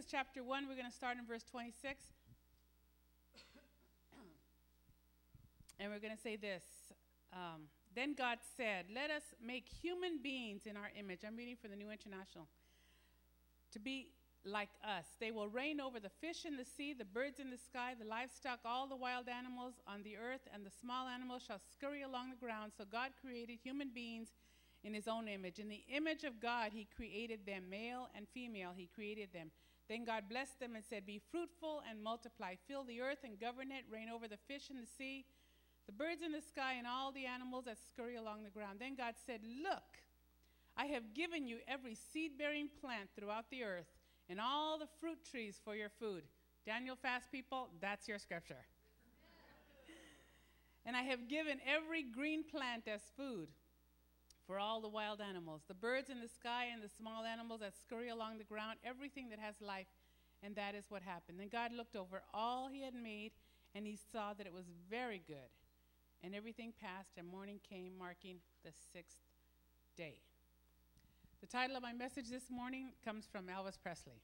Genesis chapter 1, we're going to start in verse 26. and we're going to say this. Um, then God said, Let us make human beings in our image. I'm reading for the New International. To be like us. They will reign over the fish in the sea, the birds in the sky, the livestock, all the wild animals on the earth, and the small animals shall scurry along the ground. So God created human beings in his own image. In the image of God, he created them, male and female, he created them. Then God blessed them and said, Be fruitful and multiply, fill the earth and govern it, reign over the fish in the sea, the birds in the sky, and all the animals that scurry along the ground. Then God said, Look, I have given you every seed bearing plant throughout the earth, and all the fruit trees for your food. Daniel fast people, that's your scripture. and I have given every green plant as food for all the wild animals, the birds in the sky and the small animals that scurry along the ground, everything that has life. And that is what happened. Then God looked over all he had made, and he saw that it was very good. And everything passed, and morning came, marking the sixth day. The title of my message this morning comes from Elvis Presley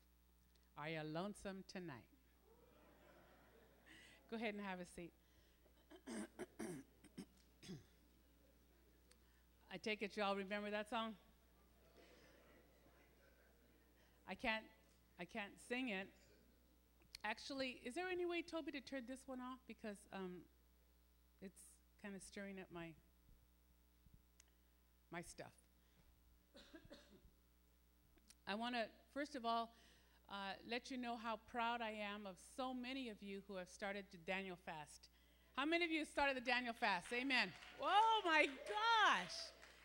Are You Lonesome Tonight? Go ahead and have a seat. I take it you all remember that song? I can't I can't sing it. Actually, is there any way, Toby, to turn this one off? Because um, it's kind of stirring up my my stuff. I want to, first of all, uh, let you know how proud I am of so many of you who have started the Daniel fast. How many of you started the Daniel fast? Amen. Oh my gosh.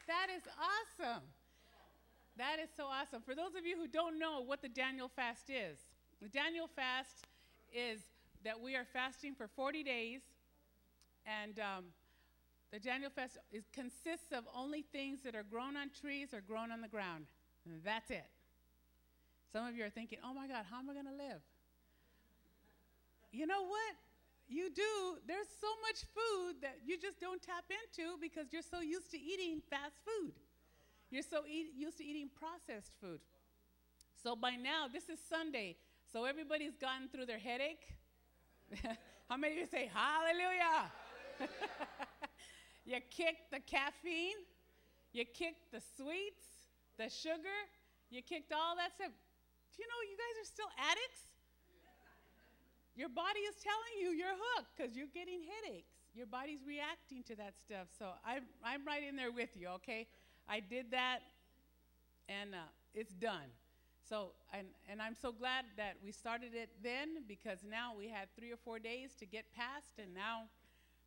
That is awesome. That is so awesome. For those of you who don't know what the Daniel fast is, the Daniel fast is that we are fasting for 40 days, and um, the Daniel fast is, consists of only things that are grown on trees or grown on the ground. That's it. Some of you are thinking, oh my God, how am I going to live? You know what? You do, there's so much food that you just don't tap into because you're so used to eating fast food. You're so used to eating processed food. So by now, this is Sunday, so everybody's gotten through their headache. How many of you say hallelujah? you kicked the caffeine, you kicked the sweets, the sugar, you kicked all that stuff. Do you know you guys are still addicts? Your body is telling you you're hooked because you're getting headaches. Your body's reacting to that stuff. So I'm, I'm right in there with you, okay? I did that and uh, it's done. So, and, and I'm so glad that we started it then because now we had three or four days to get past and now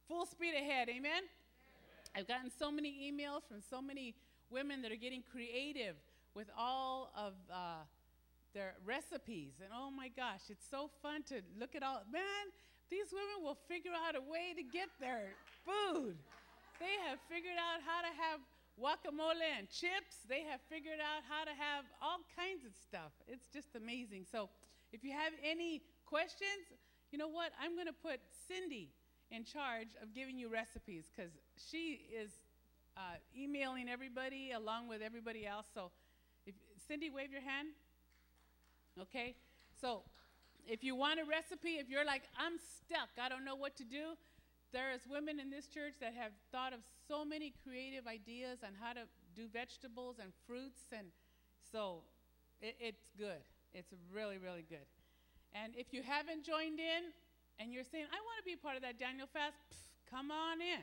full speed ahead. Amen? Amen. I've gotten so many emails from so many women that are getting creative with all of uh, their recipes. And oh my gosh, it's so fun to look at all. Man, these women will figure out a way to get their food. They have figured out how to have guacamole and chips. They have figured out how to have all kinds of stuff. It's just amazing. So, if you have any questions, you know what? I'm going to put Cindy in charge of giving you recipes because she is uh, emailing everybody along with everybody else. So, if, Cindy, wave your hand. Okay? So, if you want a recipe, if you're like, I'm stuck, I don't know what to do, there's women in this church that have thought of so many creative ideas on how to do vegetables and fruits. And so it, it's good. It's really, really good. And if you haven't joined in and you're saying, I want to be part of that Daniel fast, pff, come on in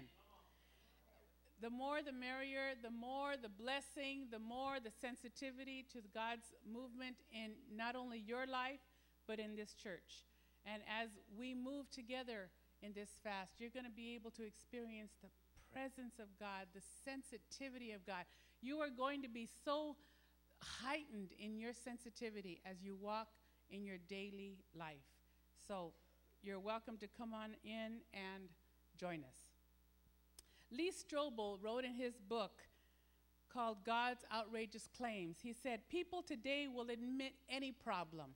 the more the merrier, the more the blessing, the more the sensitivity to God's movement in not only your life, but in this church. And as we move together in this fast, you're going to be able to experience the presence of God, the sensitivity of God. You are going to be so heightened in your sensitivity as you walk in your daily life. So you're welcome to come on in and join us. Lee Strobel wrote in his book called God's Outrageous Claims, he said, People today will admit any problem.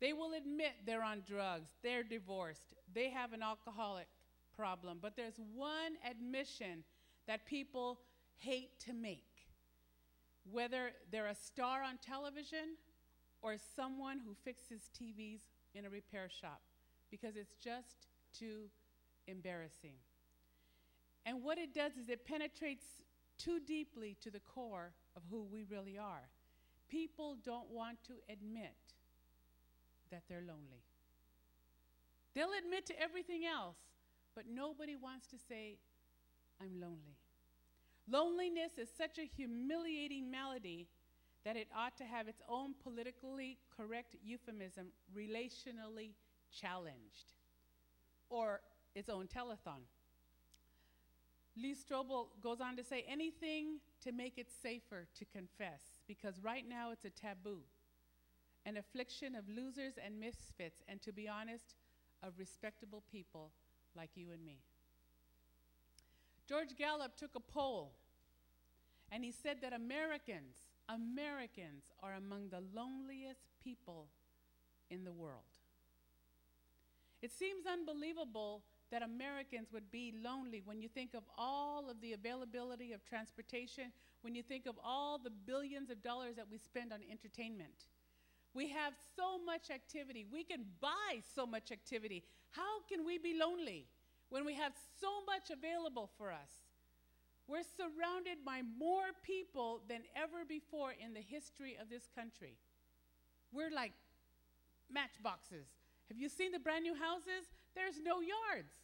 They will admit they're on drugs, they're divorced, they have an alcoholic problem. But there's one admission that people hate to make. Whether they're a star on television or someone who fixes TVs in a repair shop because it's just too embarrassing. And what it does is it penetrates too deeply to the core of who we really are. People don't want to admit that they're lonely. They'll admit to everything else, but nobody wants to say, I'm lonely. Loneliness is such a humiliating malady that it ought to have its own politically correct euphemism, relationally challenged, or its own telethon. Lee Strobel goes on to say anything to make it safer to confess, because right now it's a taboo, an affliction of losers and misfits, and to be honest, of respectable people like you and me. George Gallup took a poll and he said that Americans, Americans are among the loneliest people in the world. It seems unbelievable that Americans would be lonely when you think of all of the availability of transportation, when you think of all the billions of dollars that we spend on entertainment. We have so much activity. We can buy so much activity. How can we be lonely when we have so much available for us? We're surrounded by more people than ever before in the history of this country. We're like matchboxes. Have you seen the brand new houses? There's no yards,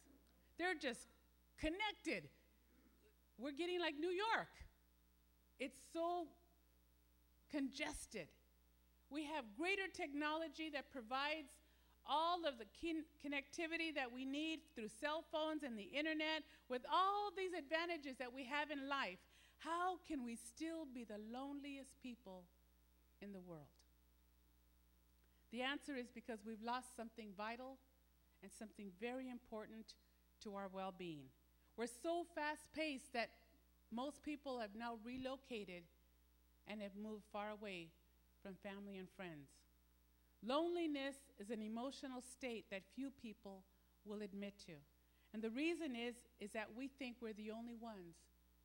they're just connected. We're getting like New York. It's so congested. We have greater technology that provides all of the connectivity that we need through cell phones and the internet, with all these advantages that we have in life, how can we still be the loneliest people in the world? The answer is because we've lost something vital and something very important to our well being. We're so fast paced that most people have now relocated and have moved far away from family and friends. Loneliness is an emotional state that few people will admit to. And the reason is, is that we think we're the only ones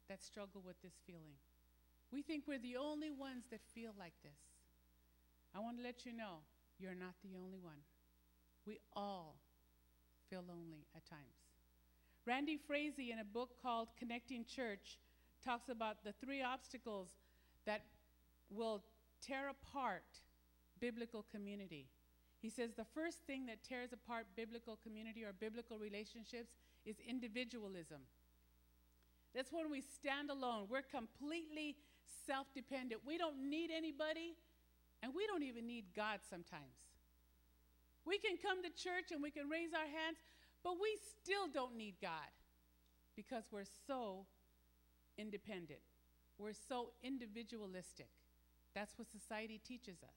that struggle with this feeling. We think we're the only ones that feel like this. I want to let you know you're not the only one. We all feel lonely at times. Randy Frazee, in a book called Connecting Church, talks about the three obstacles that will tear apart biblical community. He says the first thing that tears apart biblical community or biblical relationships is individualism. That's when we stand alone. We're completely self dependent. We don't need anybody, and we don't even need God sometimes. We can come to church and we can raise our hands, but we still don't need God because we're so independent. We're so individualistic. That's what society teaches us.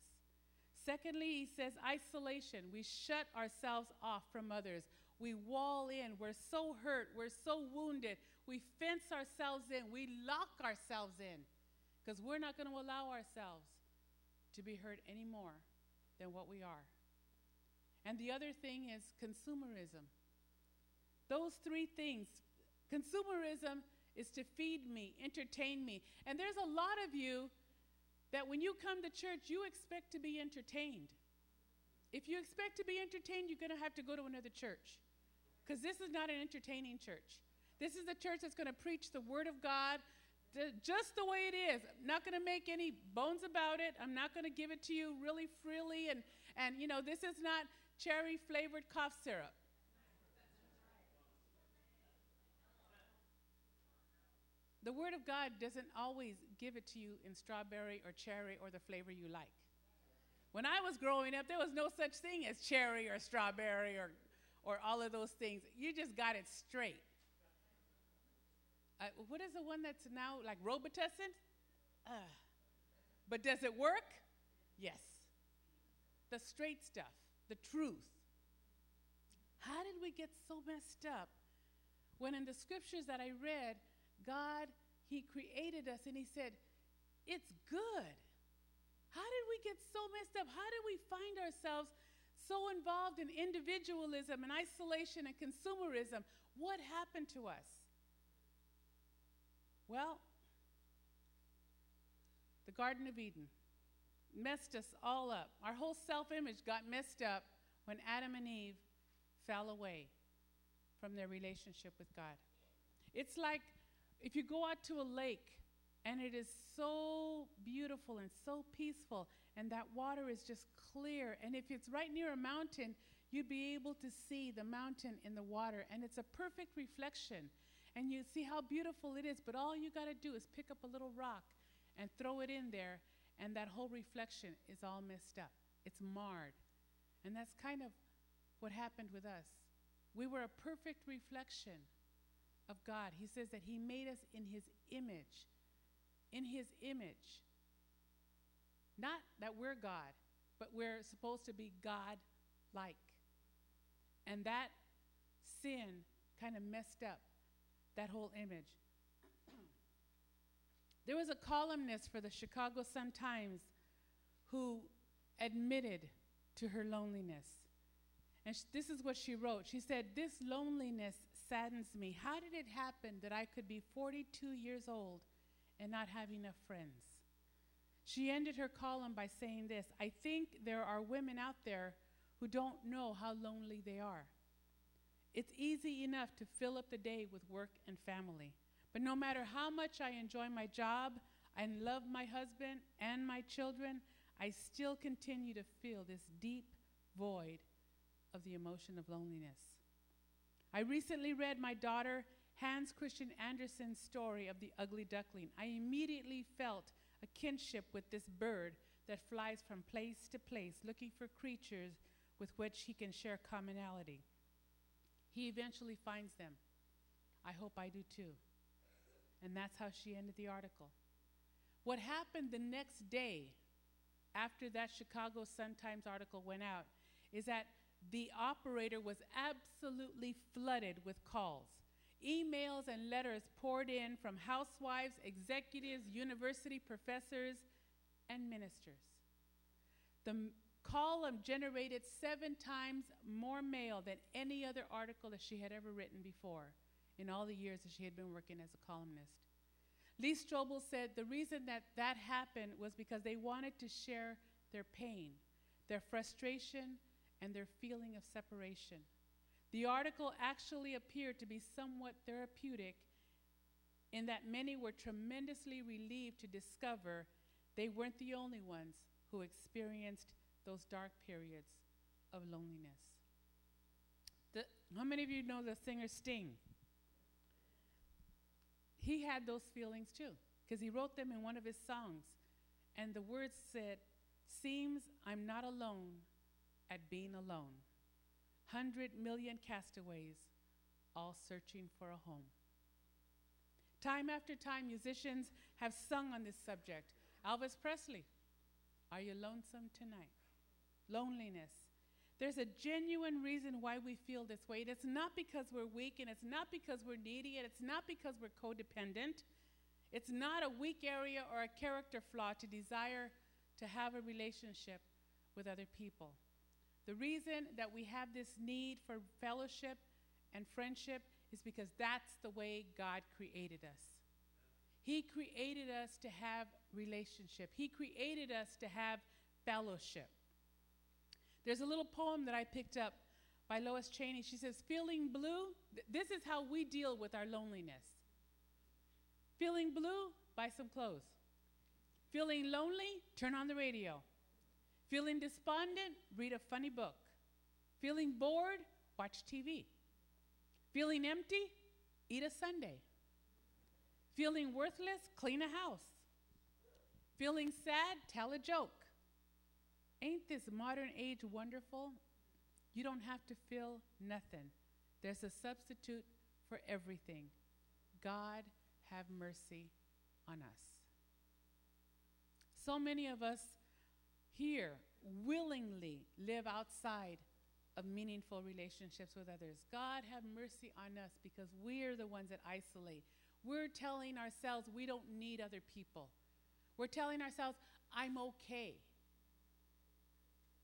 Secondly, he says isolation. We shut ourselves off from others. We wall in. We're so hurt. We're so wounded. We fence ourselves in. We lock ourselves in because we're not going to allow ourselves to be hurt any more than what we are. And the other thing is consumerism. Those three things consumerism is to feed me, entertain me. And there's a lot of you that when you come to church, you expect to be entertained. If you expect to be entertained, you're going to have to go to another church because this is not an entertaining church. This is a church that's going to preach the Word of God just the way it is. I'm not going to make any bones about it. I'm not going to give it to you really freely. And, and, you know, this is not cherry flavored cough syrup. The Word of God doesn't always give it to you in strawberry or cherry or the flavor you like. When I was growing up, there was no such thing as cherry or strawberry or, or all of those things. You just got it straight. Uh, what is the one that's now like Robitussin? Uh, but does it work? Yes. The straight stuff, the truth. How did we get so messed up when in the scriptures that I read, God, He created us and He said, It's good. How did we get so messed up? How did we find ourselves so involved in individualism and isolation and consumerism? What happened to us? Well, the Garden of Eden. Messed us all up. Our whole self image got messed up when Adam and Eve fell away from their relationship with God. It's like if you go out to a lake and it is so beautiful and so peaceful, and that water is just clear, and if it's right near a mountain, you'd be able to see the mountain in the water, and it's a perfect reflection. And you see how beautiful it is, but all you got to do is pick up a little rock and throw it in there, and that whole reflection is all messed up. It's marred. And that's kind of what happened with us. We were a perfect reflection of God. He says that He made us in His image. In His image. Not that we're God, but we're supposed to be God like. And that sin kind of messed up that whole image. There was a columnist for the Chicago Sun Times who admitted to her loneliness. And this is what she wrote. She said, This loneliness saddens me. How did it happen that I could be 42 years old and not have enough friends? She ended her column by saying this I think there are women out there who don't know how lonely they are. It's easy enough to fill up the day with work and family. But no matter how much I enjoy my job and love my husband and my children, I still continue to feel this deep void of the emotion of loneliness. I recently read my daughter Hans Christian Andersen's story of the ugly duckling. I immediately felt a kinship with this bird that flies from place to place looking for creatures with which he can share commonality. He eventually finds them. I hope I do too. And that's how she ended the article. What happened the next day after that Chicago Sun-Times article went out is that the operator was absolutely flooded with calls. Emails and letters poured in from housewives, executives, university professors, and ministers. The column generated seven times more mail than any other article that she had ever written before in all the years that she had been working as a columnist. Lee Strobel said the reason that that happened was because they wanted to share their pain, their frustration, and their feeling of separation. The article actually appeared to be somewhat therapeutic in that many were tremendously relieved to discover they weren't the only ones who experienced those dark periods of loneliness. The, how many of you know the singer Sting? He had those feelings too, because he wrote them in one of his songs. And the words said, Seems I'm not alone at being alone. Hundred million castaways, all searching for a home. Time after time, musicians have sung on this subject. Elvis Presley, Are you lonesome tonight? Loneliness. There's a genuine reason why we feel this way. It's not because we're weak, and it's not because we're needy, and it's not because we're codependent. It's not a weak area or a character flaw to desire to have a relationship with other people. The reason that we have this need for fellowship and friendship is because that's the way God created us. He created us to have relationship. He created us to have fellowship. There's a little poem that I picked up by Lois Cheney. She says, Feeling blue, th- this is how we deal with our loneliness. Feeling blue, buy some clothes. Feeling lonely, turn on the radio. Feeling despondent, read a funny book. Feeling bored, watch TV. Feeling empty, eat a sundae. Feeling worthless, clean a house. Feeling sad, tell a joke. Ain't this modern age wonderful? You don't have to feel nothing. There's a substitute for everything. God have mercy on us. So many of us here willingly live outside of meaningful relationships with others. God have mercy on us because we're the ones that isolate. We're telling ourselves we don't need other people. We're telling ourselves, I'm okay.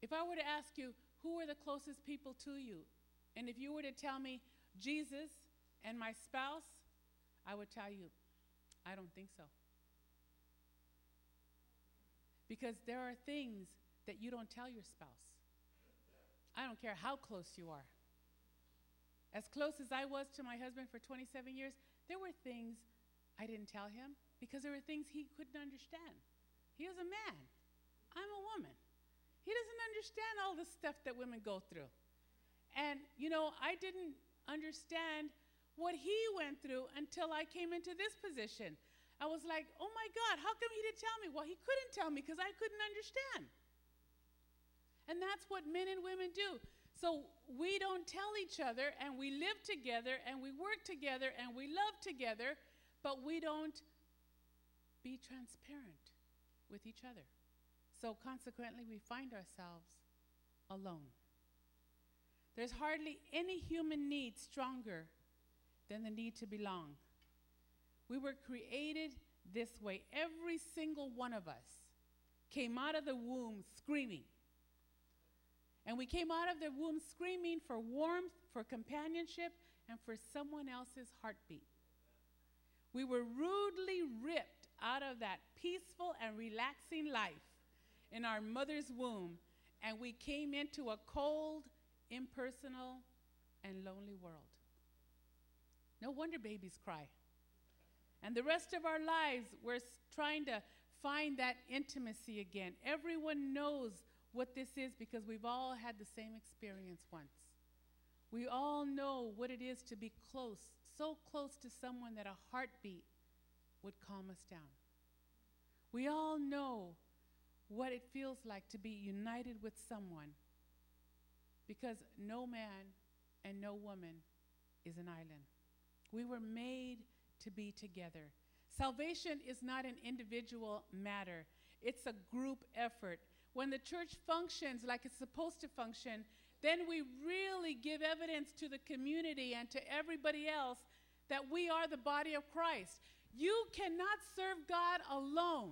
If I were to ask you, who are the closest people to you? And if you were to tell me Jesus and my spouse, I would tell you, I don't think so. Because there are things that you don't tell your spouse. I don't care how close you are. As close as I was to my husband for 27 years, there were things I didn't tell him because there were things he couldn't understand. He was a man, I'm a woman. He doesn't understand all the stuff that women go through. And, you know, I didn't understand what he went through until I came into this position. I was like, oh my God, how come he didn't tell me? Well, he couldn't tell me because I couldn't understand. And that's what men and women do. So we don't tell each other, and we live together, and we work together, and we love together, but we don't be transparent with each other. So consequently, we find ourselves alone. There's hardly any human need stronger than the need to belong. We were created this way. Every single one of us came out of the womb screaming. And we came out of the womb screaming for warmth, for companionship, and for someone else's heartbeat. We were rudely ripped out of that peaceful and relaxing life in our mother's womb, and we came into a cold, impersonal, and lonely world. No wonder babies cry. And the rest of our lives, we're trying to find that intimacy again. Everyone knows what this is because we've all had the same experience once. We all know what it is to be close, so close to someone that a heartbeat would calm us down. We all know what it feels like to be united with someone because no man and no woman is an island. We were made to be together. Salvation is not an individual matter, it's a group effort. When the church functions like it's supposed to function, then we really give evidence to the community and to everybody else that we are the body of Christ. You cannot serve God alone.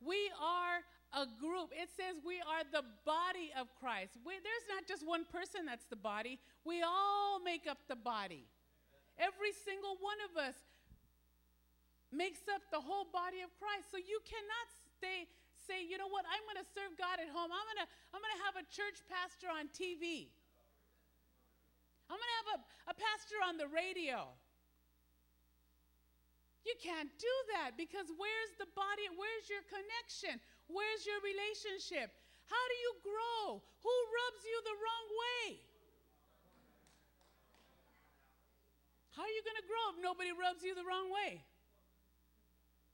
We are a group. It says we are the body of Christ. We, there's not just one person that's the body, we all make up the body. Every single one of us makes up the whole body of Christ. So you cannot stay say, you know what, I'm going to serve God at home. I'm going to I'm going to have a church pastor on TV. I'm going to have a, a pastor on the radio. You can't do that because where's the body? Where's your connection? Where's your relationship? How do you grow? Who rubs you the wrong way? How are you going to grow if nobody rubs you the wrong way?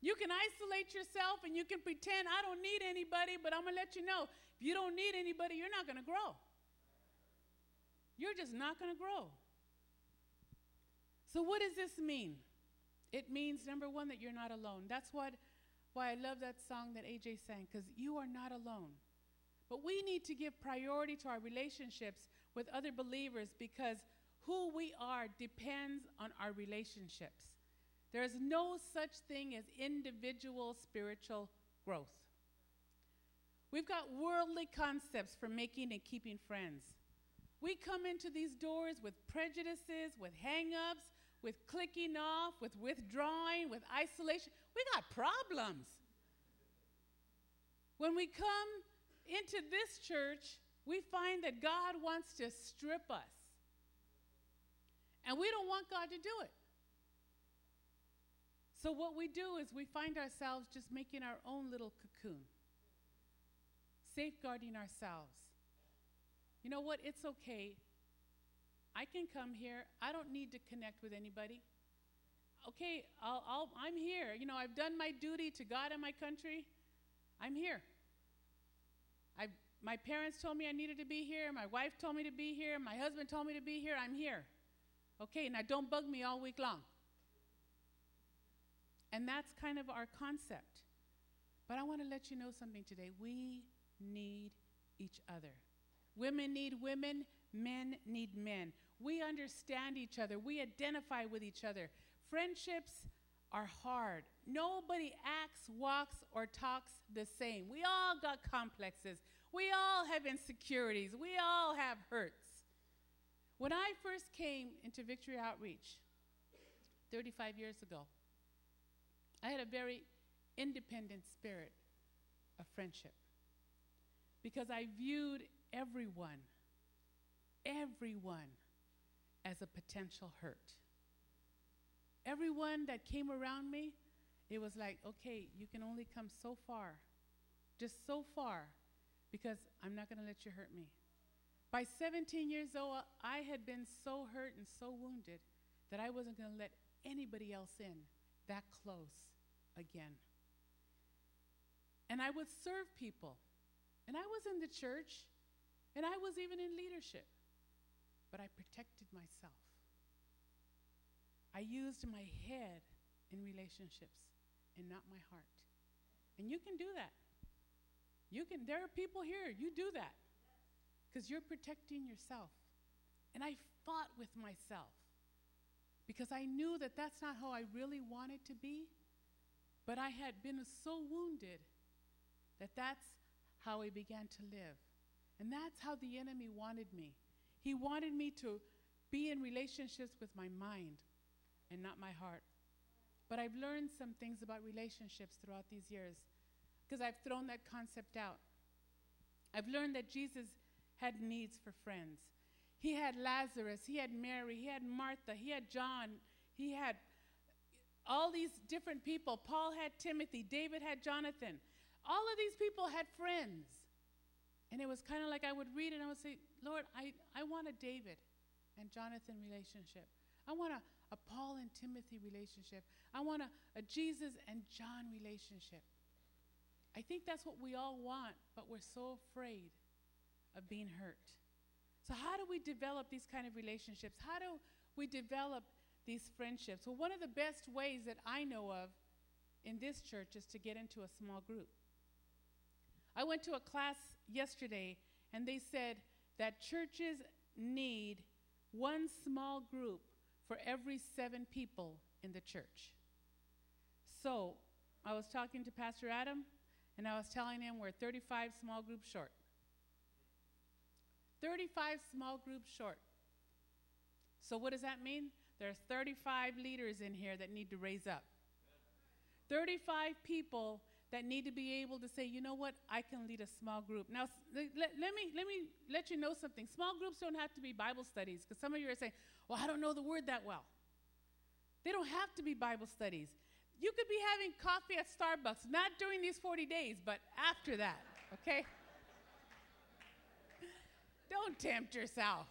You can isolate yourself and you can pretend, I don't need anybody, but I'm going to let you know if you don't need anybody, you're not going to grow. You're just not going to grow. So, what does this mean? It means, number one, that you're not alone. That's what, why I love that song that AJ sang, because you are not alone. But we need to give priority to our relationships with other believers because who we are depends on our relationships. There is no such thing as individual spiritual growth. We've got worldly concepts for making and keeping friends. We come into these doors with prejudices, with hang ups, with clicking off, with withdrawing, with isolation. We got problems. When we come into this church, we find that God wants to strip us. And we don't want God to do it. So, what we do is we find ourselves just making our own little cocoon, safeguarding ourselves. You know what? It's okay I can come here. I don't need to connect with anybody. Okay, I'll, I'll, I'm here. You know, I've done my duty to God and my country. I'm here. I, my parents told me I needed to be here. My wife told me to be here. My husband told me to be here. I'm here. Okay, now don't bug me all week long. And that's kind of our concept. But I want to let you know something today. We need each other. Women need women, men need men. We understand each other, we identify with each other. Friendships are hard. Nobody acts, walks, or talks the same. We all got complexes. We all have insecurities. We all have hurts. When I first came into Victory Outreach 35 years ago, I had a very independent spirit. of friendship because I viewed everyone, everyone, as a potential hurt. Everyone that came around me, it was like, okay, you can only come so far, just so far, because I'm not going to let you hurt me. By 17 years old, I had been so hurt and so wounded that I wasn't going to let anybody else in that close again. And I would serve people. And I was in the church, and I was even in leadership. But I protected myself. I used my head in relationships and not my heart. And you can do that. You can there are people here, you do that because you're protecting yourself. And I fought with myself because I knew that that's not how I really wanted to be. But I had been so wounded that that's how I began to live. And that's how the enemy wanted me. He wanted me to be in relationships with my mind and not my heart. But I've learned some things about relationships throughout these years because I've thrown that concept out. I've learned that Jesus had needs for friends. He had Lazarus, he had Mary, he had Martha, he had John, he had all these different people. Paul had Timothy, David had Jonathan. All of these people had friends. And it was kind of like I would read and I would say, Lord, I, I want a David and Jonathan relationship. I want a, a Paul and Timothy relationship. I want a, a Jesus and John relationship. I think that's what we all want, but we're so afraid of being hurt. So, how do we develop these kind of relationships? How do we develop these friendships? Well, one of the best ways that I know of in this church is to get into a small group. I went to a class yesterday, and they said that churches need one small group for every seven people in the church. So, I was talking to Pastor Adam, and I was telling him we're 35 small groups short. 35 small groups short. So, what does that mean? There's 35 leaders in here that need to raise up. 35 people that need to be able to say, you know what, I can lead a small group. Now, let, let, me, let me let you know something. Small groups don't have to be Bible studies, because some of you are saying, well, I don't know the word that well. They don't have to be Bible studies. You could be having coffee at Starbucks, not during these 40 days, but after that, okay? Don't tempt yourself.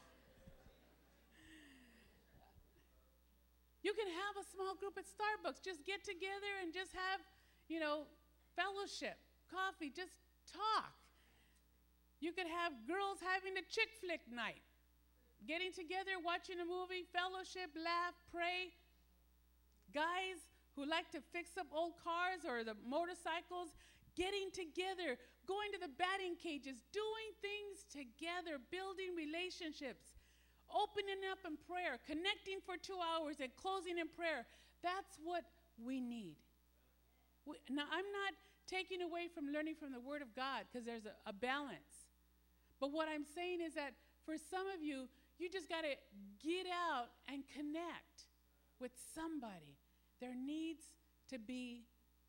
You can have a small group at Starbucks. Just get together and just have, you know, fellowship, coffee, just talk. You could have girls having a chick flick night, getting together, watching a movie, fellowship, laugh, pray. Guys who like to fix up old cars or the motorcycles, getting together, going to the batting cages, doing things together, building relationships, opening up in prayer, connecting for two hours, and closing in prayer. That's what we need. We, now, I'm not taking away from learning from the Word of God because there's a, a balance. But what I'm saying is that for some of you, you just got to get out and connect with somebody. There needs to be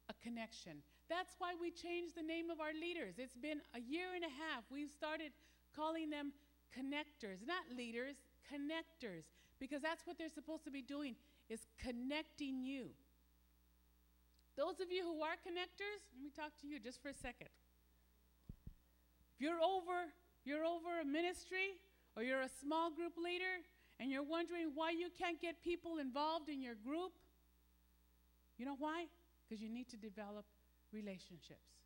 a connection. That's why we changed the name of our leaders. It's been a year and a half. We've started calling them connectors, not leaders, connectors, because that's what they're supposed to be doing is connecting you. Those of you who are connectors, let me talk to you just for a second. If you're over, you're over a ministry or you're a small group leader and you're wondering why you can't get people involved in your group, you know why? Because you need to develop relationships.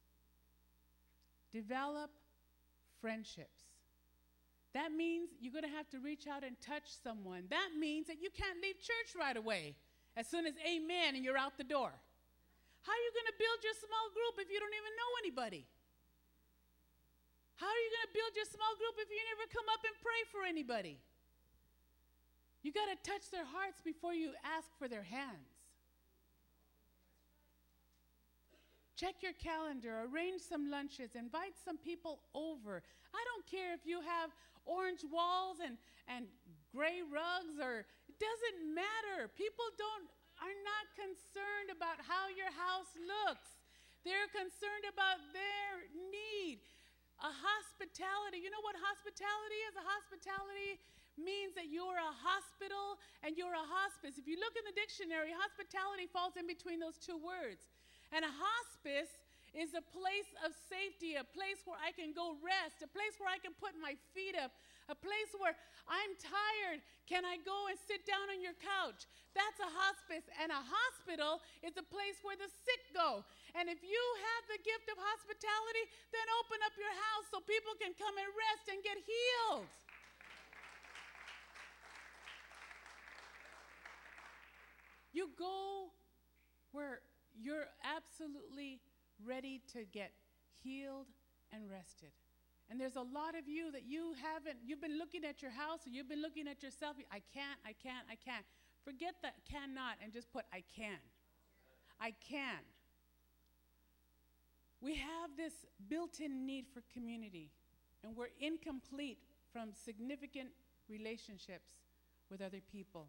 Develop friendships. That means you're going to have to reach out and touch someone. That means that you can't leave church right away as soon as amen and you're out the door. How are you going to build your small group if you don't even know anybody? How are you going to build your small group if you never come up and pray for anybody? You got to touch their hearts before you ask for their hands. Check your calendar, arrange some lunches, invite some people over. I don't care if you have orange walls and, and gray rugs or it doesn't matter. People don't are not concerned about how your house looks. They're concerned about their need. A hospitality, you know what hospitality is? A hospitality means that you're a hospital and you're a hospice. If you look in the dictionary, hospitality falls in between those two words. And a hospice is a place of safety, a place where I can go rest, a place where I can put my feet up, a place where I'm tired. Can I go and sit down on your couch? That's a hospice. And a hospital is a place where the sick go. And if you have the gift of hospitality, then open up your house so people can come and rest and get healed. You go where you're absolutely ready to get healed and rested. And there's a lot of you that you haven't, you've been looking at your house or you've been looking at yourself. I can't, I can't, I can't. Forget that cannot and just put I can. I can. We have this built in need for community, and we're incomplete from significant relationships with other people.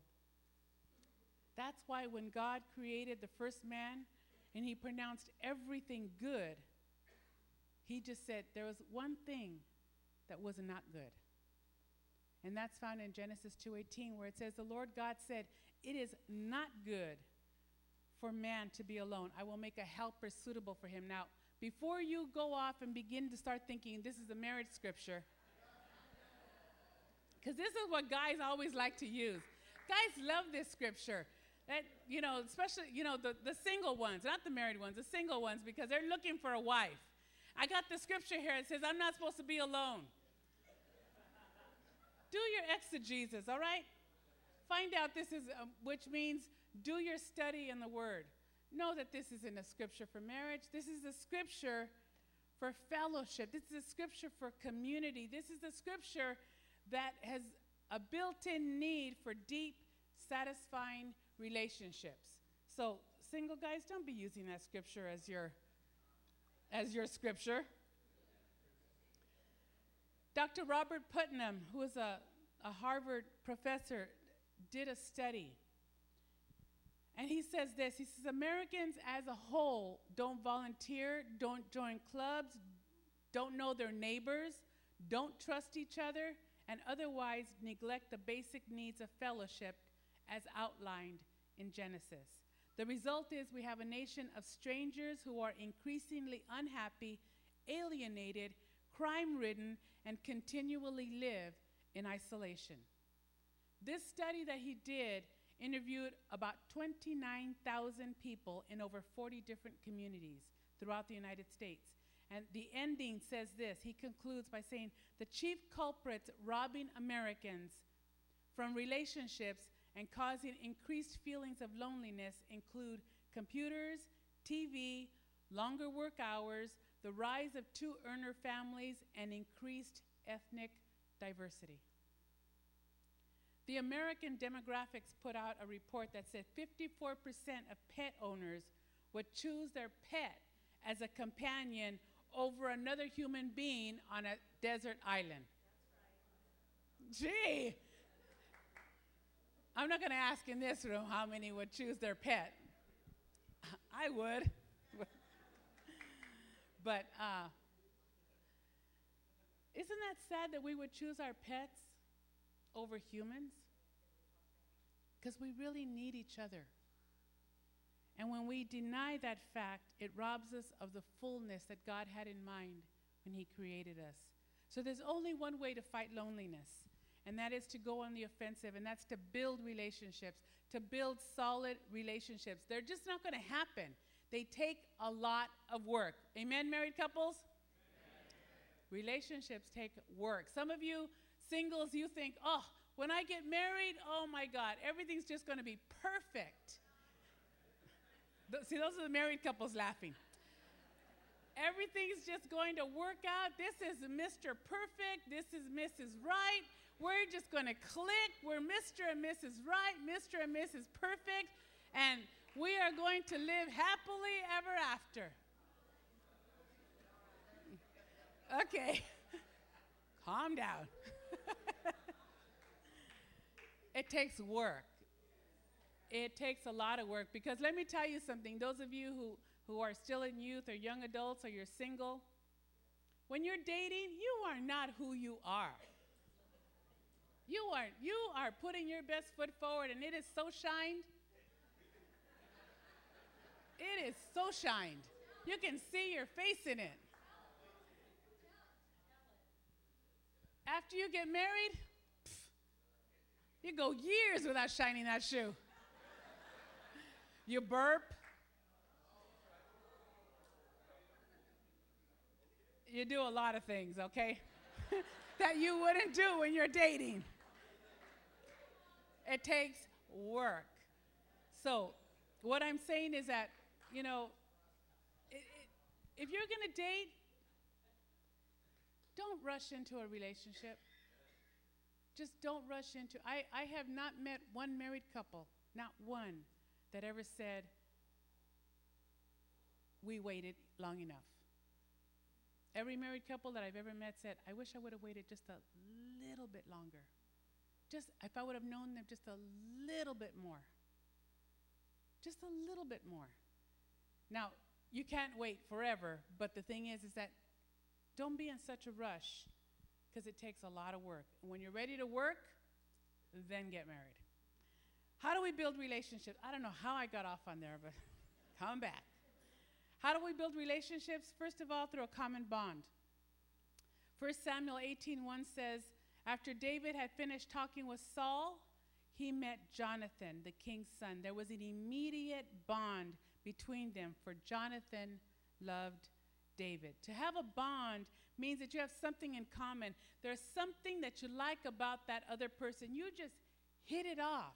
That's why when God created the first man and he pronounced everything good, he just said there was one thing that was not good. And that's found in Genesis 2:18 where it says the Lord God said, "It is not good for man to be alone. I will make a helper suitable for him." Now, before you go off and begin to start thinking this is a marriage scripture, because this is what guys always like to use. Guys love this scripture. That, you know, especially, you know, the, the single ones, not the married ones, the single ones, because they're looking for a wife. I got the scripture here. It says, I'm not supposed to be alone. do your exegesis, all right? Find out this is, um, which means do your study in the word know that this isn't a scripture for marriage. This is a scripture for fellowship. This is a scripture for community. This is a scripture that has a built in need for deep, satisfying relationships. So, single guys, don't be using that scripture as your, as your scripture. Dr. Robert Putnam, who is a, a Harvard professor, did a study and he says this he says, Americans as a whole don't volunteer, don't join clubs, don't know their neighbors, don't trust each other, and otherwise neglect the basic needs of fellowship as outlined in Genesis. The result is we have a nation of strangers who are increasingly unhappy, alienated, crime ridden, and continually live in isolation. This study that he did interviewed about 29,000 people in over 40 different communities throughout the United States. And the ending says this he concludes by saying the chief culprits robbing Americans from relationships and causing increased feelings of loneliness include computers, TV, longer work hours, the rise of two earner families, and increased ethnic diversity. The American Demographics put out a report that said 54% of pet owners would choose their pet as a companion over another human being on a desert island. Gee, I'm not going to ask in this room how many would choose their pet. I would. but uh, isn't that sad that we would choose our pets over humans? Because we really need each other. And when we deny that fact, it robs us of the fullness that God had in mind when He created us. So there's only one way to fight loneliness, and that is to go on the offensive, and that's to build relationships, to build solid relationships. They're just not going to happen. They take a lot of work. Amen, married couples? Amen. Relationships take work. Some of you singles, you think, oh, when I get married, oh my God, everything's just going to be perfect. See, those are the married couples laughing. Everything's just going to work out. This is Mr. Perfect. This is Mrs. Right. We're just going to click. We're Mr. and Mrs. Right, Mr. and Mrs. Perfect, and we are going to live happily ever after. Okay, calm down. It takes work. It takes a lot of work because let me tell you something. Those of you who, who are still in youth or young adults or you're single, when you're dating, you are not who you are. You are you are putting your best foot forward and it is so shined. It is so shined. You can see your face in it. After you get married, pff, you go years without shining that shoe. You burp. You do a lot of things, okay? that you wouldn't do when you're dating. It takes work. So, what I'm saying is that, you know, it, it, if you're going to date, don't rush into a relationship. Just don't rush into I, I have not met one married couple, not one, that ever said, We waited long enough. Every married couple that I've ever met said, I wish I would have waited just a little bit longer. Just if I would have known them just a little bit more. Just a little bit more. Now, you can't wait forever, but the thing is is that don't be in such a rush because it takes a lot of work. When you're ready to work, then get married. How do we build relationships? I don't know how I got off on there, but come back. How do we build relationships? First of all, through a common bond. 1 Samuel 18:1 says, after David had finished talking with Saul, he met Jonathan, the king's son. There was an immediate bond between them, for Jonathan loved David. To have a bond means that you have something in common. There's something that you like about that other person. You just hit it off.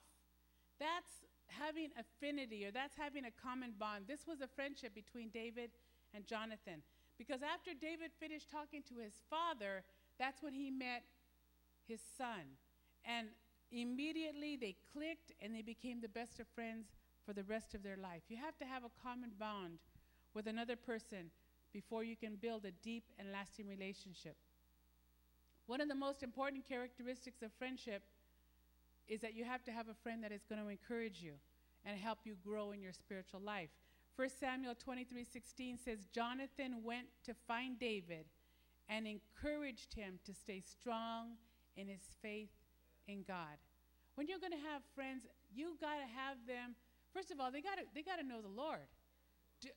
That's having affinity or that's having a common bond. This was a friendship between David and Jonathan. Because after David finished talking to his father, that's when he met his son. And immediately they clicked and they became the best of friends for the rest of their life. You have to have a common bond with another person before you can build a deep and lasting relationship. One of the most important characteristics of friendship is that you have to have a friend that is going to encourage you and help you grow in your spiritual life. 1 Samuel 23:16 says, Jonathan went to find David and encouraged him to stay strong in his faith in God. When you're going to have friends, you got to have them. First of all, they got to they got to know the Lord.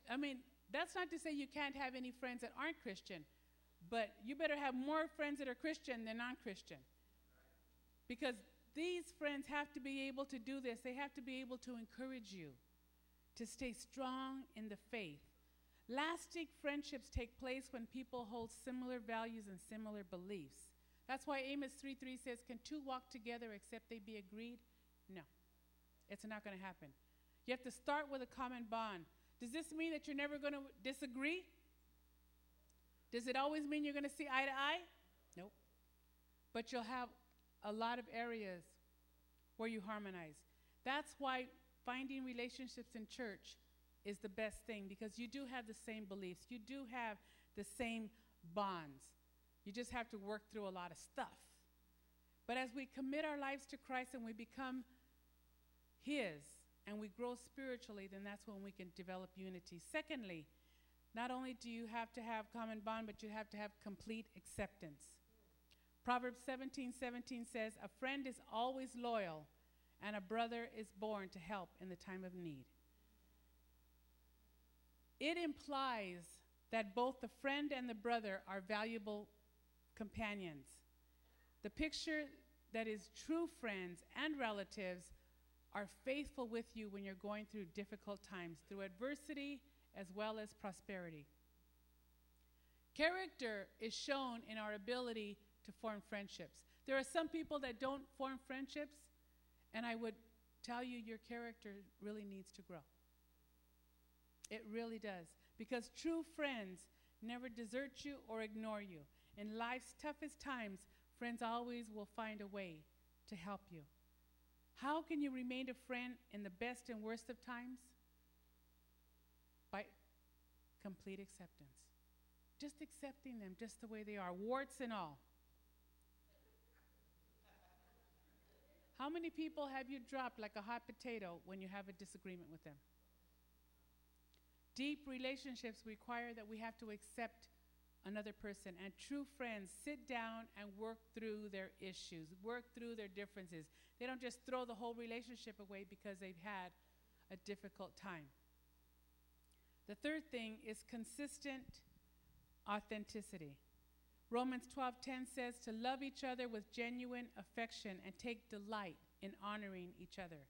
I mean, that's not to say you can't have any friends that aren't Christian, but you better have more friends that are Christian than non-Christian. Because these friends have to be able to do this. They have to be able to encourage you to stay strong in the faith. Lasting friendships take place when people hold similar values and similar beliefs. That's why Amos 3 3 says, Can two walk together except they be agreed? No, it's not going to happen. You have to start with a common bond. Does this mean that you're never going to disagree? Does it always mean you're going to see eye to eye? Nope. But you'll have a lot of areas where you harmonize. That's why finding relationships in church is the best thing because you do have the same beliefs, you do have the same bonds. You just have to work through a lot of stuff. But as we commit our lives to Christ and we become His and we grow spiritually, then that's when we can develop unity. Secondly, not only do you have to have common bond, but you have to have complete acceptance. Proverbs 17 17 says, A friend is always loyal, and a brother is born to help in the time of need. It implies that both the friend and the brother are valuable companions. The picture that is true friends and relatives are faithful with you when you're going through difficult times, through adversity as well as prosperity. Character is shown in our ability to form friendships. There are some people that don't form friendships, and I would tell you your character really needs to grow. It really does. Because true friends never desert you or ignore you. In life's toughest times, friends always will find a way to help you. How can you remain a friend in the best and worst of times? By complete acceptance. Just accepting them just the way they are, warts and all. How many people have you dropped like a hot potato when you have a disagreement with them? Deep relationships require that we have to accept another person. And true friends sit down and work through their issues, work through their differences. They don't just throw the whole relationship away because they've had a difficult time. The third thing is consistent authenticity. Romans 12:10 says to love each other with genuine affection and take delight in honoring each other.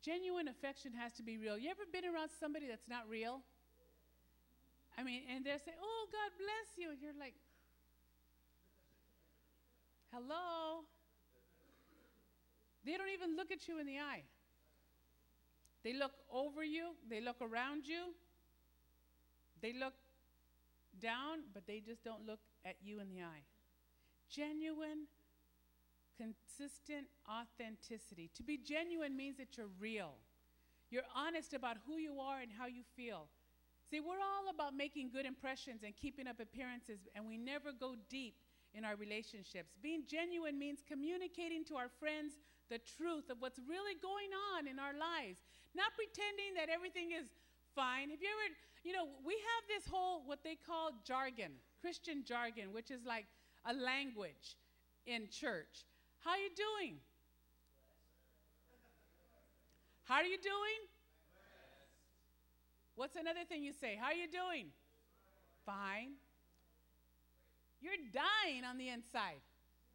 Genuine affection has to be real. You ever been around somebody that's not real? I mean, and they're saying, "Oh, God bless you," and you're like, "Hello." They don't even look at you in the eye. They look over you, they look around you, they look down, but they just don't look at you in the eye. Genuine, consistent authenticity. To be genuine means that you're real. You're honest about who you are and how you feel. See, we're all about making good impressions and keeping up appearances, and we never go deep in our relationships. Being genuine means communicating to our friends the truth of what's really going on in our lives, not pretending that everything is fine. Have you ever, you know, we have this whole what they call jargon, Christian jargon, which is like a language in church. How are you doing? How are you doing? What's another thing you say? How are you doing? Fine. You're dying on the inside.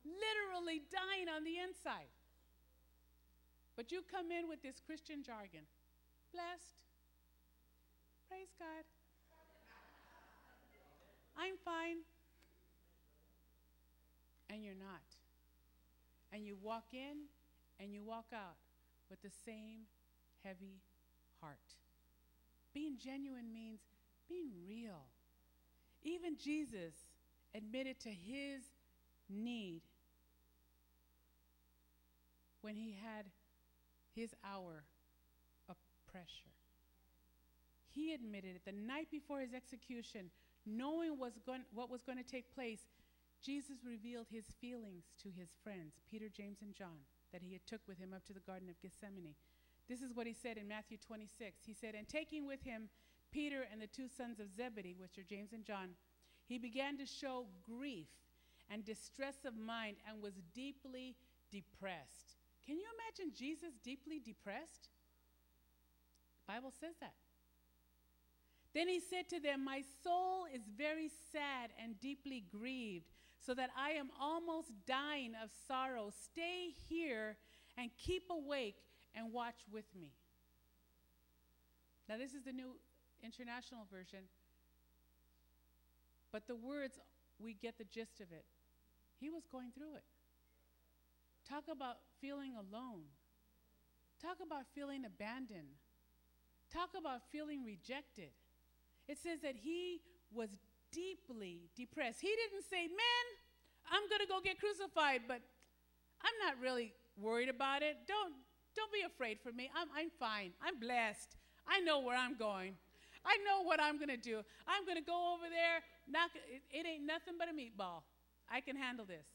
Literally dying on the inside. But you come in with this Christian jargon. Blessed. Praise God. I'm fine. And you're not. And you walk in and you walk out with the same heavy heart. Being genuine means being real. Even Jesus admitted to his need when he had his hour of pressure. He admitted it the night before his execution, knowing was going, what was going to take place. Jesus revealed his feelings to his friends, Peter, James, and John, that he had took with him up to the Garden of Gethsemane. This is what he said in Matthew 26. He said, And taking with him Peter and the two sons of Zebedee, which are James and John, he began to show grief and distress of mind and was deeply depressed. Can you imagine Jesus deeply depressed? The Bible says that. Then he said to them, My soul is very sad and deeply grieved, so that I am almost dying of sorrow. Stay here and keep awake and watch with me. Now, this is the new international version, but the words, we get the gist of it. He was going through it. Talk about feeling alone. Talk about feeling abandoned. Talk about feeling rejected. It says that he was deeply depressed. He didn't say, Man, I'm going to go get crucified, but I'm not really worried about it. Don't, don't be afraid for me. I'm, I'm fine. I'm blessed. I know where I'm going. I know what I'm going to do. I'm going to go over there. It, it ain't nothing but a meatball. I can handle this.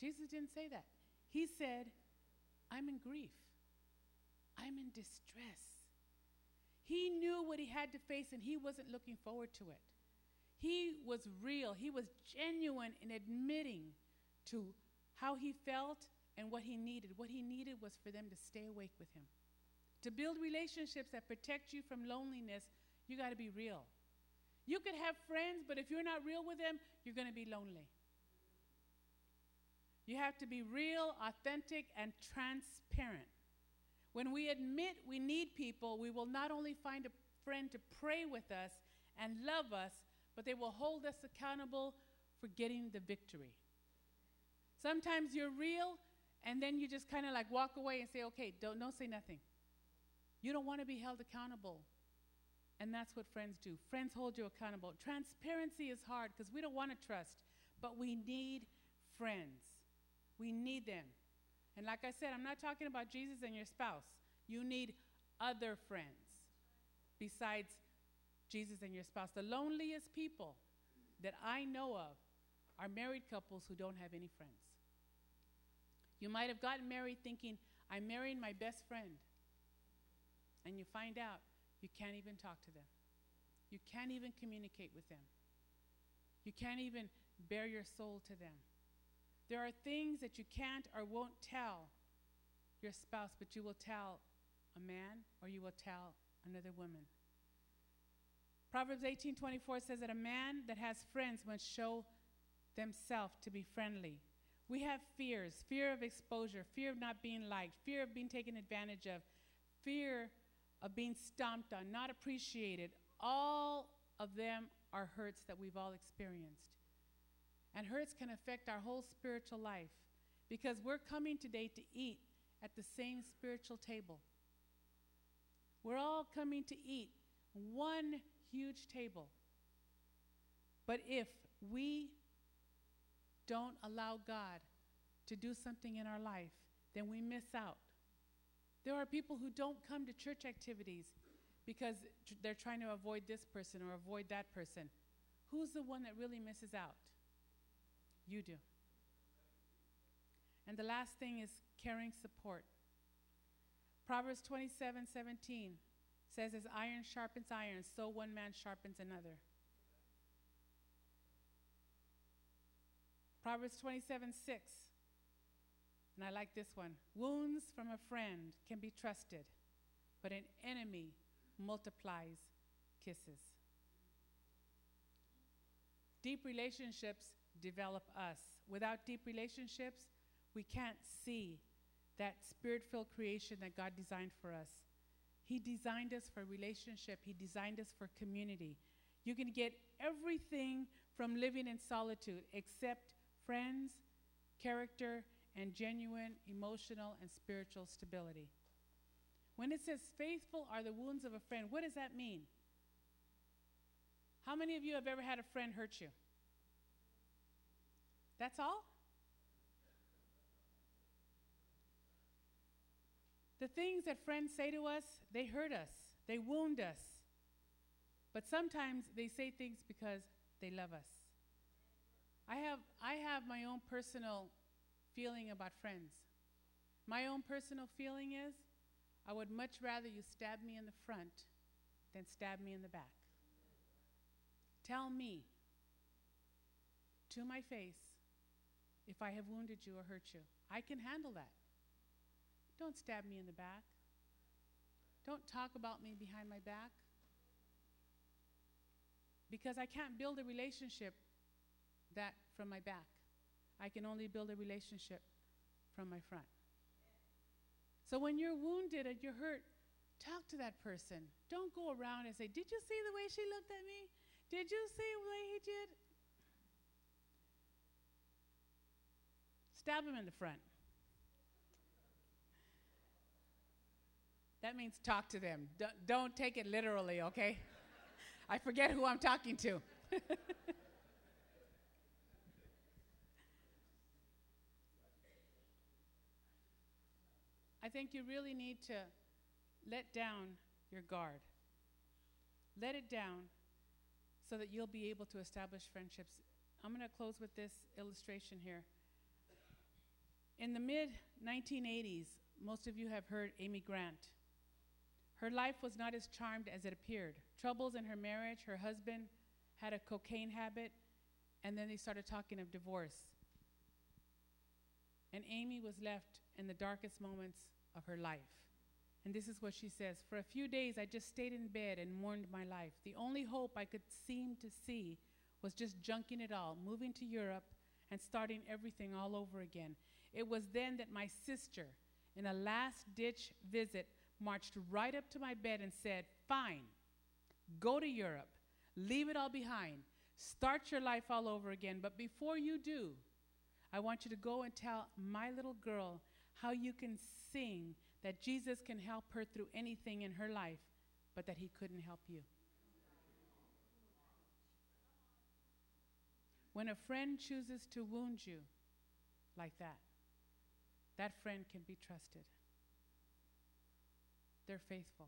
Jesus didn't say that. He said, I'm in grief. I'm in distress. He knew what he had to face and he wasn't looking forward to it. He was real. He was genuine in admitting to how he felt and what he needed. What he needed was for them to stay awake with him. To build relationships that protect you from loneliness, you got to be real. You could have friends, but if you're not real with them, you're going to be lonely. You have to be real, authentic, and transparent. When we admit we need people, we will not only find a friend to pray with us and love us, but they will hold us accountable for getting the victory. Sometimes you're real, and then you just kind of like walk away and say, okay, don't, don't say nothing. You don't want to be held accountable. And that's what friends do. Friends hold you accountable. Transparency is hard because we don't want to trust, but we need friends. We need them. And like I said, I'm not talking about Jesus and your spouse. You need other friends besides Jesus and your spouse. The loneliest people that I know of are married couples who don't have any friends. You might have gotten married thinking, I'm marrying my best friend. and you find out you can't even talk to them. You can't even communicate with them. You can't even bare your soul to them. There are things that you can't or won't tell your spouse, but you will tell a man or you will tell another woman. Proverbs 18:24 says that a man that has friends must show themselves to be friendly. We have fears, fear of exposure, fear of not being liked, fear of being taken advantage of, fear of being stomped on, not appreciated. All of them are hurts that we've all experienced. And hurts can affect our whole spiritual life because we're coming today to eat at the same spiritual table. We're all coming to eat one huge table. But if we don't allow God to do something in our life, then we miss out. There are people who don't come to church activities because tr- they're trying to avoid this person or avoid that person. Who's the one that really misses out? You do. And the last thing is caring support. Proverbs 27 17 says, As iron sharpens iron, so one man sharpens another. Proverbs 27 6. And I like this one. Wounds from a friend can be trusted, but an enemy multiplies kisses. Deep relationships develop us. Without deep relationships, we can't see that spirit filled creation that God designed for us. He designed us for relationship, He designed us for community. You can get everything from living in solitude except friends, character, and genuine emotional and spiritual stability. When it says faithful are the wounds of a friend, what does that mean? How many of you have ever had a friend hurt you? That's all? The things that friends say to us, they hurt us, they wound us. But sometimes they say things because they love us. I have, I have my own personal feeling about friends. My own personal feeling is I would much rather you stab me in the front than stab me in the back. Tell me to my face if I have wounded you or hurt you. I can handle that. Don't stab me in the back. Don't talk about me behind my back. Because I can't build a relationship that from my back. I can only build a relationship from my front. So when you're wounded and you're hurt, talk to that person. Don't go around and say, Did you see the way she looked at me? Did you see the way he did? Stab him in the front. That means talk to them. D- don't take it literally, okay? I forget who I'm talking to. think you really need to let down your guard. Let it down so that you'll be able to establish friendships. I'm going to close with this illustration here. In the mid 1980s, most of you have heard Amy Grant. Her life was not as charmed as it appeared. Troubles in her marriage, her husband had a cocaine habit, and then they started talking of divorce. And Amy was left in the darkest moments of her life. And this is what she says For a few days, I just stayed in bed and mourned my life. The only hope I could seem to see was just junking it all, moving to Europe, and starting everything all over again. It was then that my sister, in a last ditch visit, marched right up to my bed and said, Fine, go to Europe, leave it all behind, start your life all over again. But before you do, I want you to go and tell my little girl how you can sing that Jesus can help her through anything in her life, but that he couldn't help you. When a friend chooses to wound you like that, that friend can be trusted. They're faithful.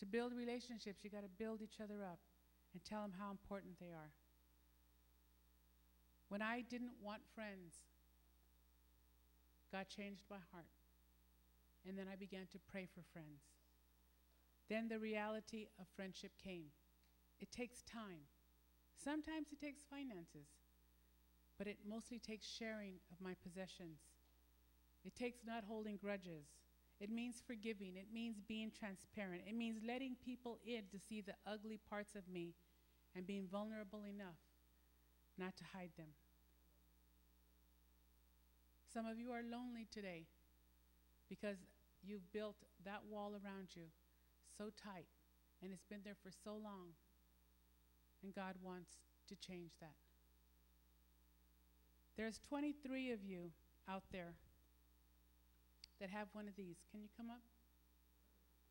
To build relationships, you got to build each other up and tell them how important they are. When I didn't want friends, God changed my heart. And then I began to pray for friends. Then the reality of friendship came. It takes time. Sometimes it takes finances, but it mostly takes sharing of my possessions. It takes not holding grudges. It means forgiving. It means being transparent. It means letting people in to see the ugly parts of me and being vulnerable enough not to hide them. Some of you are lonely today because you've built that wall around you so tight and it's been there for so long. And God wants to change that. There's 23 of you out there that have one of these. Can you come up?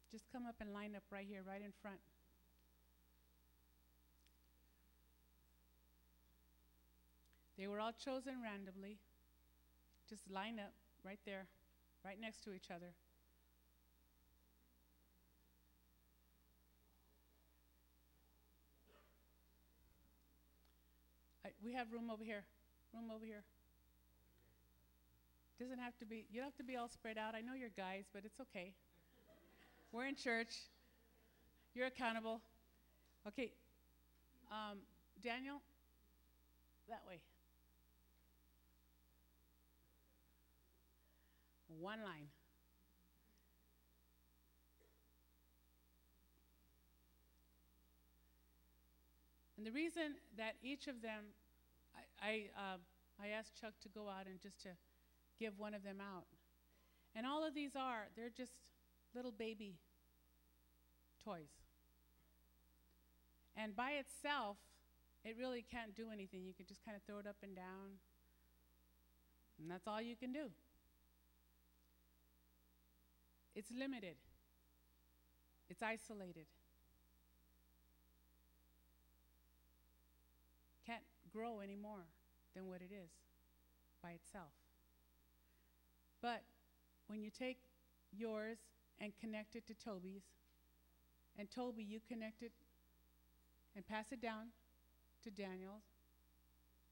Just come up and line up right here, right in front. They were all chosen randomly. Just line up right there, right next to each other. I, we have room over here. Room over here. Doesn't have to be, you don't have to be all spread out. I know you're guys, but it's okay. We're in church. You're accountable. Okay. Um, Daniel, that way. One line. And the reason that each of them, I, I, uh, I asked Chuck to go out and just to give one of them out. And all of these are, they're just little baby toys. And by itself, it really can't do anything. You can just kind of throw it up and down, and that's all you can do. It's limited, it's isolated. Can't grow any more than what it is by itself. But when you take yours and connect it to Toby's, and Toby, you connect it and pass it down to Daniel's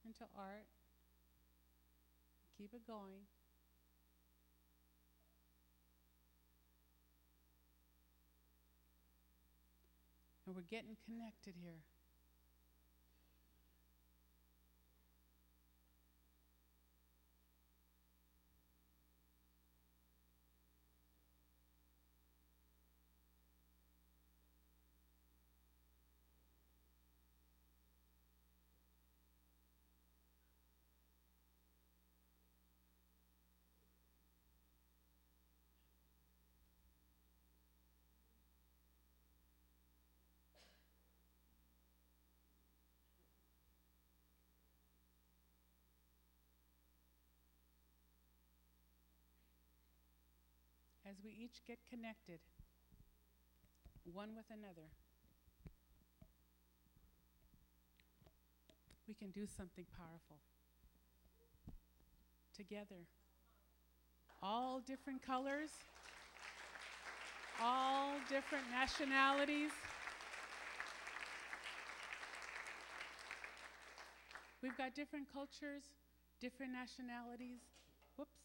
and to Art, keep it going. We're getting connected here. As we each get connected, one with another, we can do something powerful. Together. All different colors, all different nationalities. We've got different cultures, different nationalities. Whoops.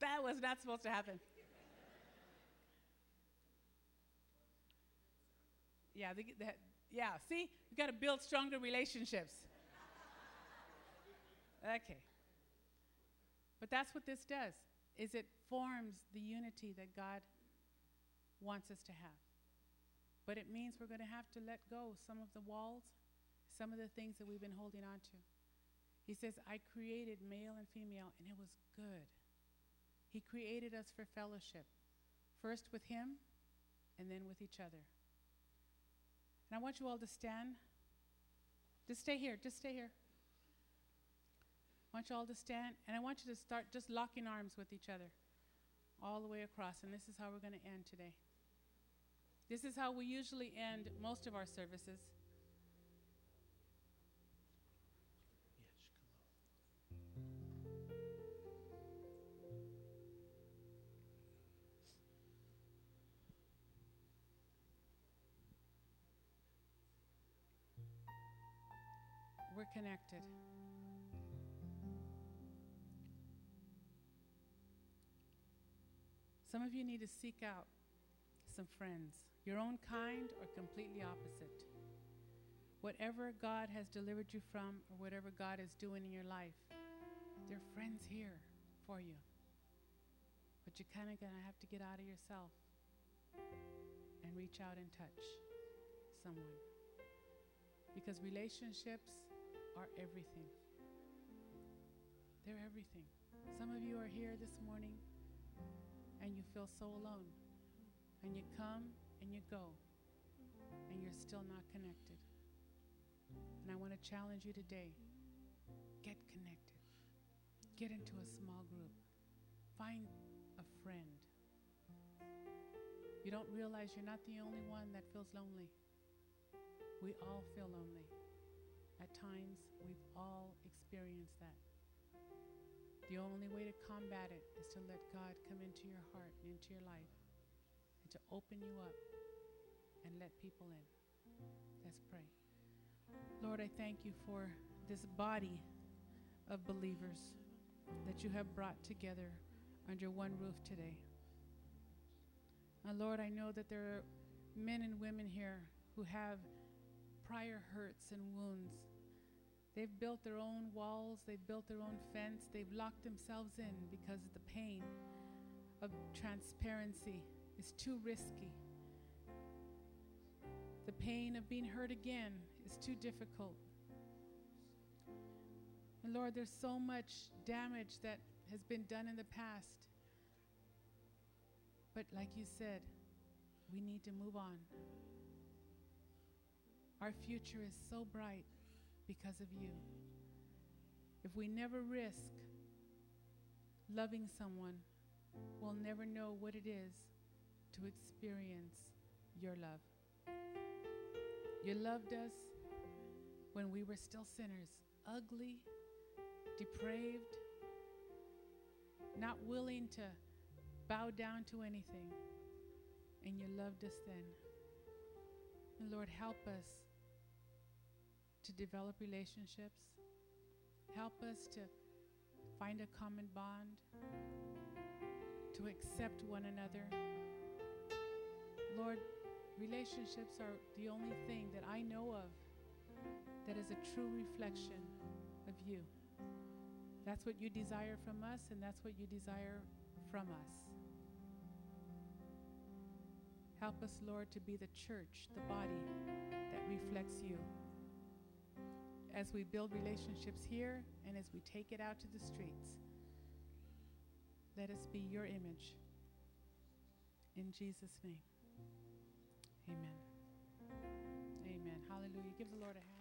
That was not supposed to happen. Yeah, the, the, yeah. See, you got to build stronger relationships. okay. But that's what this does. Is it forms the unity that God wants us to have. But it means we're going to have to let go some of the walls, some of the things that we've been holding on to. He says, I created male and female, and it was good. He created us for fellowship, first with Him and then with each other. And I want you all to stand. Just stay here, just stay here. I want you all to stand, and I want you to start just locking arms with each other all the way across. And this is how we're going to end today. This is how we usually end most of our services. we're connected. Some of you need to seek out some friends, your own kind or completely opposite. Whatever God has delivered you from or whatever God is doing in your life, there are friends here for you. But you're kind of going to have to get out of yourself and reach out and touch someone. Because relationships are everything. They're everything. Some of you are here this morning and you feel so alone. And you come and you go and you're still not connected. And I want to challenge you today get connected, get into a small group, find a friend. You don't realize you're not the only one that feels lonely. We all feel lonely. At times, we've all experienced that. The only way to combat it is to let God come into your heart and into your life and to open you up and let people in. Let's pray. Lord, I thank you for this body of believers that you have brought together under one roof today. And Lord, I know that there are men and women here who have prior hurts and wounds. They've built their own walls, they've built their own fence, they've locked themselves in because the pain of transparency is too risky. The pain of being hurt again is too difficult. And Lord, there's so much damage that has been done in the past. But like you said, we need to move on. Our future is so bright because of you. If we never risk loving someone, we'll never know what it is to experience your love. You loved us when we were still sinners, ugly, depraved, not willing to bow down to anything. And you loved us then. And Lord, help us to develop relationships. Help us to find a common bond, to accept one another. Lord, relationships are the only thing that I know of that is a true reflection of you. That's what you desire from us, and that's what you desire from us. Help us, Lord, to be the church, the body that reflects you. As we build relationships here and as we take it out to the streets, let us be your image. In Jesus' name, amen. Amen. Hallelujah. Give the Lord a hand.